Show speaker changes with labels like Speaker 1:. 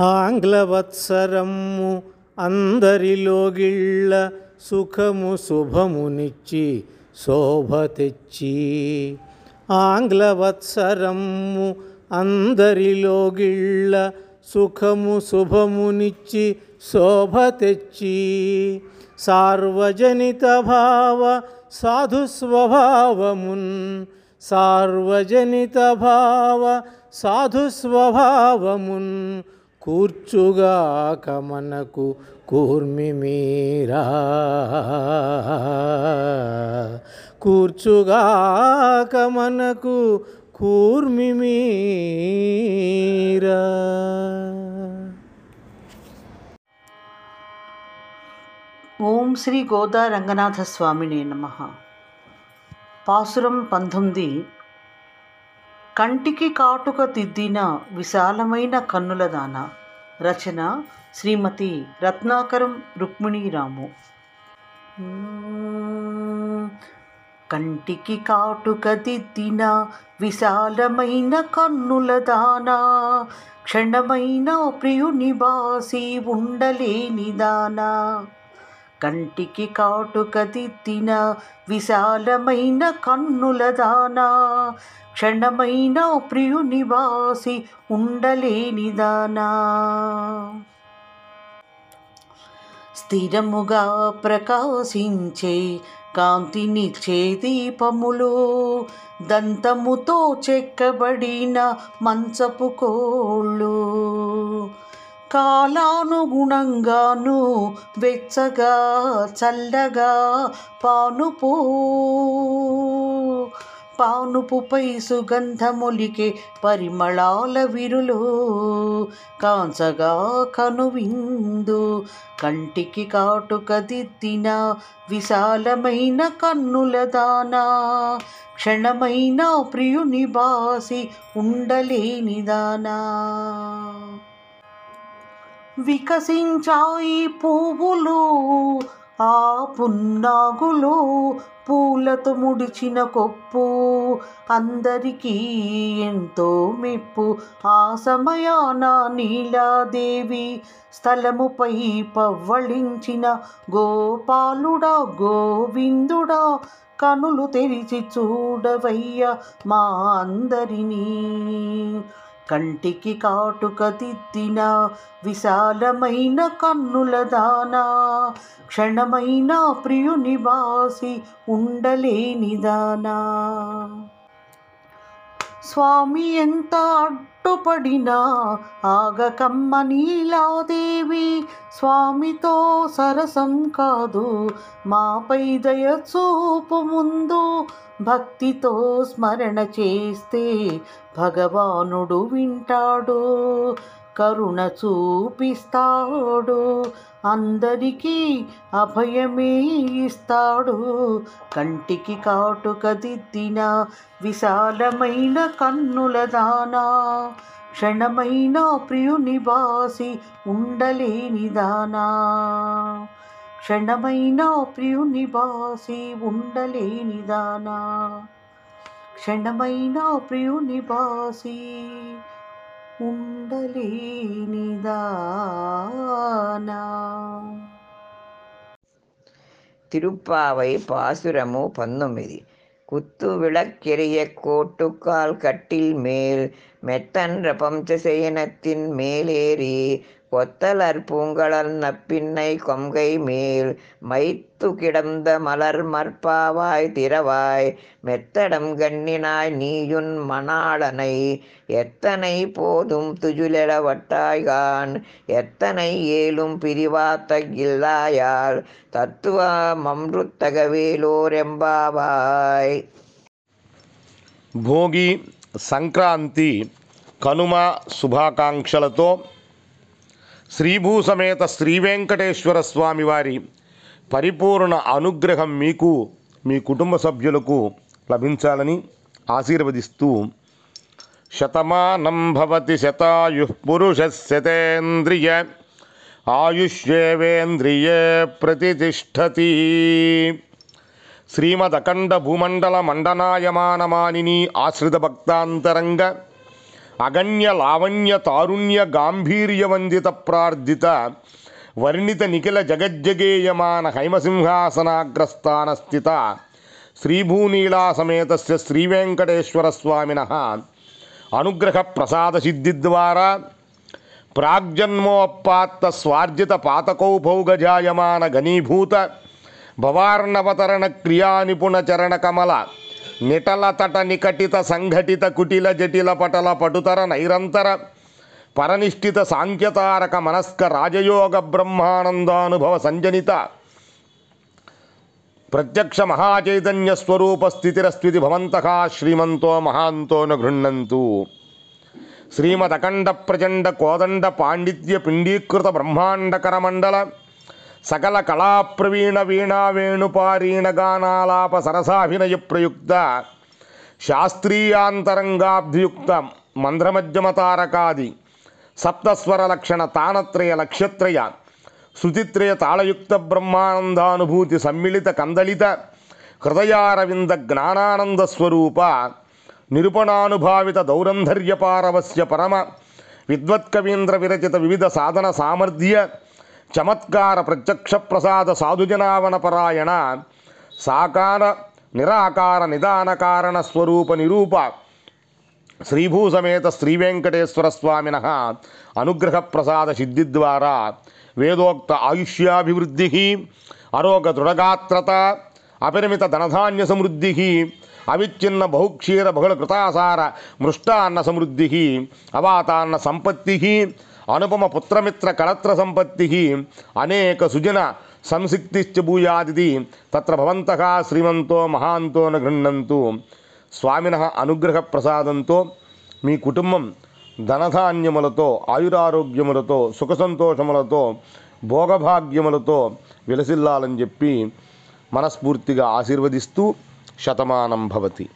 Speaker 1: ఆంగ్లవత్సరము అందరిలోగిళ్ళ సుఖము శుభమునిచ్చి శోభ తెచ్చి. ఆంగ్లవత్సరము అందరిలోగిళ్ళ సుఖము శుభమునిచ్చి శోభ తెచ్చి. సార్వజనిత భావ సాధు స్వభావమున్ సార్వజనిత భావ సాధు స్వభావమున్ కూర్చుగాక మనకు కూర్మి మీరా. కూర్చుగాక మనకు కూర్మి మీరా.
Speaker 2: ఓం శ్రీ గోదా రంగనాథ స్వామినే నమ. పాసురం పంతొమ్మిది కంటికి కాటుక దిద్దిన విశాలమైన కన్నుల దాన. రచన శ్రీమతి రత్నాకరం రుక్మిణీరాము. కంటికి కాటుక దిద్దిన విశాలమైన కన్నులదాన క్షణమైన ప్రియునివాసి ఉండలేనిదానా కంటికి కాటుక దిద్దిన విశాలమైన కన్నుల దానా. క్షణమైన ప్రియునివాసి ఉండలేనిదానా ఉండలేని దానా. స్థిరముగా ప్రకాశించే కాంతినిచ్చే దీపములు దంతముతో చెక్కబడిన మంచపు కోళ్ళు. కాలానుగుణంగాను వెచ్చగా చల్లగా పానుపు పానుపుపై సుగంధములికే పరిమళాల విరులు కాంచగా కనువిందు కంటికి కాటుక దిద్దిన విశాలమైన కన్నుల దానా క్షణమైన ప్రియుని బాసి ఉండలేని దానా. వికసించాయి పువ్వులు ఆ పున్నాగులు పూలతో ముడిచిన కొప్పు. అందరికీ ఎంతో మెప్పు. ఆ సమయాన నీలాదేవి స్థలముపై పవ్వళించిన గోపాలుడా గోవిందుడా కనులు తెరిచి చూడవయ్య మా అందరినీ. కంటికి కాటుక దిద్దిన విశాలమైన కన్నుల దానా క్షణమైన ప్రియుని వాసి ఉండలేని దానా. స్వామి ఎంత అడ్డుపడినా ఆగకమ్మ నీలాదేవి స్వామితో సరసం కాదు మాపై దయ చూపు ముందు భక్తితో స్మరణ చేస్తే భగవానుడు వింటాడు కరుణ చూపిస్తాడు అందరికీ అభయమే ఇస్తాడు. కంటికి కాటుక దిద్దిన విశాలమైన కన్నుల దానా క్షణమైన ప్రియునివాసి ఉండలేని దానా. క్షణమైన ప్రియుని బాసి ఉండలేని దానా క్షణమైన ప్రియుని బాసి ఉండలేని దానా
Speaker 3: திருப்பாவை பாசுரமு பந்தொன்பது குத்து விளக்கெரிய கோட்டுக்கால் கட்டில் மேல் மெத்தன்ற பம்சசயனத்தின் மேலேறி கொத்தலர் பூங்கழல் நப்பின்னை கொங்கை மேல் மைத்து கிடந்த மலர் மற்பாவாய் திரவாய் மெத்தடம் கண்ணினாய் நீயுன் மணாளனை எத்தனை போதும் துஜுலெழவட்டாய்கான் எத்தனை ஏலும் பிரிவாத்த இல்லாயால் தத்துவ மம்ருத்தகவேலோரெம்பாவாய்
Speaker 4: భోగి సంక్రాంతి కనుమ శుభాకాంక్షలతో శ్రీభూసమేత శ్రీ వెంకటేశ్వర స్వామి వారి పరిపూర్ణ అనుగ్రహం మీకు మీ కుటుంబ సభ్యులకు లభించాలని ఆశీర్వదిస్తూ శతమానం భవతి శతాయు పురుష శతేంద్రియ ఆయుష్యేవేంద్రియే ప్రతిష్టతి శ్రీమదఖండ భూమండల మండనాయమానమానిని ఆశ్రిత భక్తాంతరంగ అగణ్య లావణ్య తారుణ్య గాంభీర్యవందిత ప్రార్థిత వర్ణిత నిఖిల జగజ్జగేయమాన హైమసింహాసనాగ్రస్థాన స్థిత శ్రీభూనీలా సమేత శ్రీవేంకటేశ్వర స్వామిన అనుగ్రహ ప్రసాద సిద్ధి ద్వారా ప్రాగ్జన్మోపాత్త స్వార్జిత పాతకౌభౌగజాయమాన ఘనీభూత భవార్ణవతరణ క్రియా కమల నిటల తట నికటిత సంఘటిత కుటిల జటిల పటల పటుతర నైరంతర పరనిష్ఠిత సాంఖ్యతారక మనస్క రాజయోగ బ్రహ్మానందానుభవ సంజనిత ప్రత్యక్ష మహాచైతన్య స్వరూప స్థితిరస్థితి భవంతః శ్రీమంతో మహాంతో గృహ్ణంతు. శ్రీమదఖండ ప్రచండ కోదండ పాండిత్య పిండీకృత బ్రహ్మాండకర మండల సకల కళాప్రవీణ వీణా వేణుపారీణ గానాలాప సరసాభినయ ప్రయుక్త శాస్త్రీయాంతరంగాబ్ధియుక్త మంద్రమధ్యమతారకాది సప్తస్వర లక్షణ తానత్రయ లక్ష్యత్రయ శృతిత్రయ తాళయుక్త బ్రహ్మానందానుభూతి సమ్మిళిత కందళిత హృదయారవింద జ్ఞానానంద స్వరూప నిరుపణానుభావిత దౌరంధర్యపారవస్య పరమ విద్వత్కవీంద్ర విరచిత వివిధ సాధన సామర్థ్య చమత్కార ప్రత్యక్ష ప్రసాద సాధుజనావన పరాయణ సాకార నిరాకార నిదాన కారణ స్వరూప నిరూప శ్రీభూసమేత శ్రీవేంకటేశ్వర స్వామిన అనుగ్రహ ప్రసాద సిద్ధి ద్వారా వేదోక్త ఆయుష్యాభివృద్ధి అరోగ దృఢగాత్రత అపరిమిత ధనధాన్య సమృద్ధి అవిచ్ఛిన్న బహుక్షీర బహుళ కృతాసార మృష్టాన్న సమృద్ధి అవాతాన్న సంపత్తి అనుపమ పుత్రమిత్ర కళత్ర సంపత్తి అనేక సుజన సంసిక్తిశ్చ భూయాదిది తత్ర భవంతః శ్రీమంతో మహాంతో గృహంతు స్వామిన అనుగ్రహ ప్రసాదంతో మీ కుటుంబం ధనధాన్యములతో ఆయురారోగ్యములతో సుఖ సంతోషములతో భోగభాగ్యములతో విలసిల్లాలని చెప్పి మనస్ఫూర్తిగా ఆశీర్వదిస్తూ శతమానం భవతి.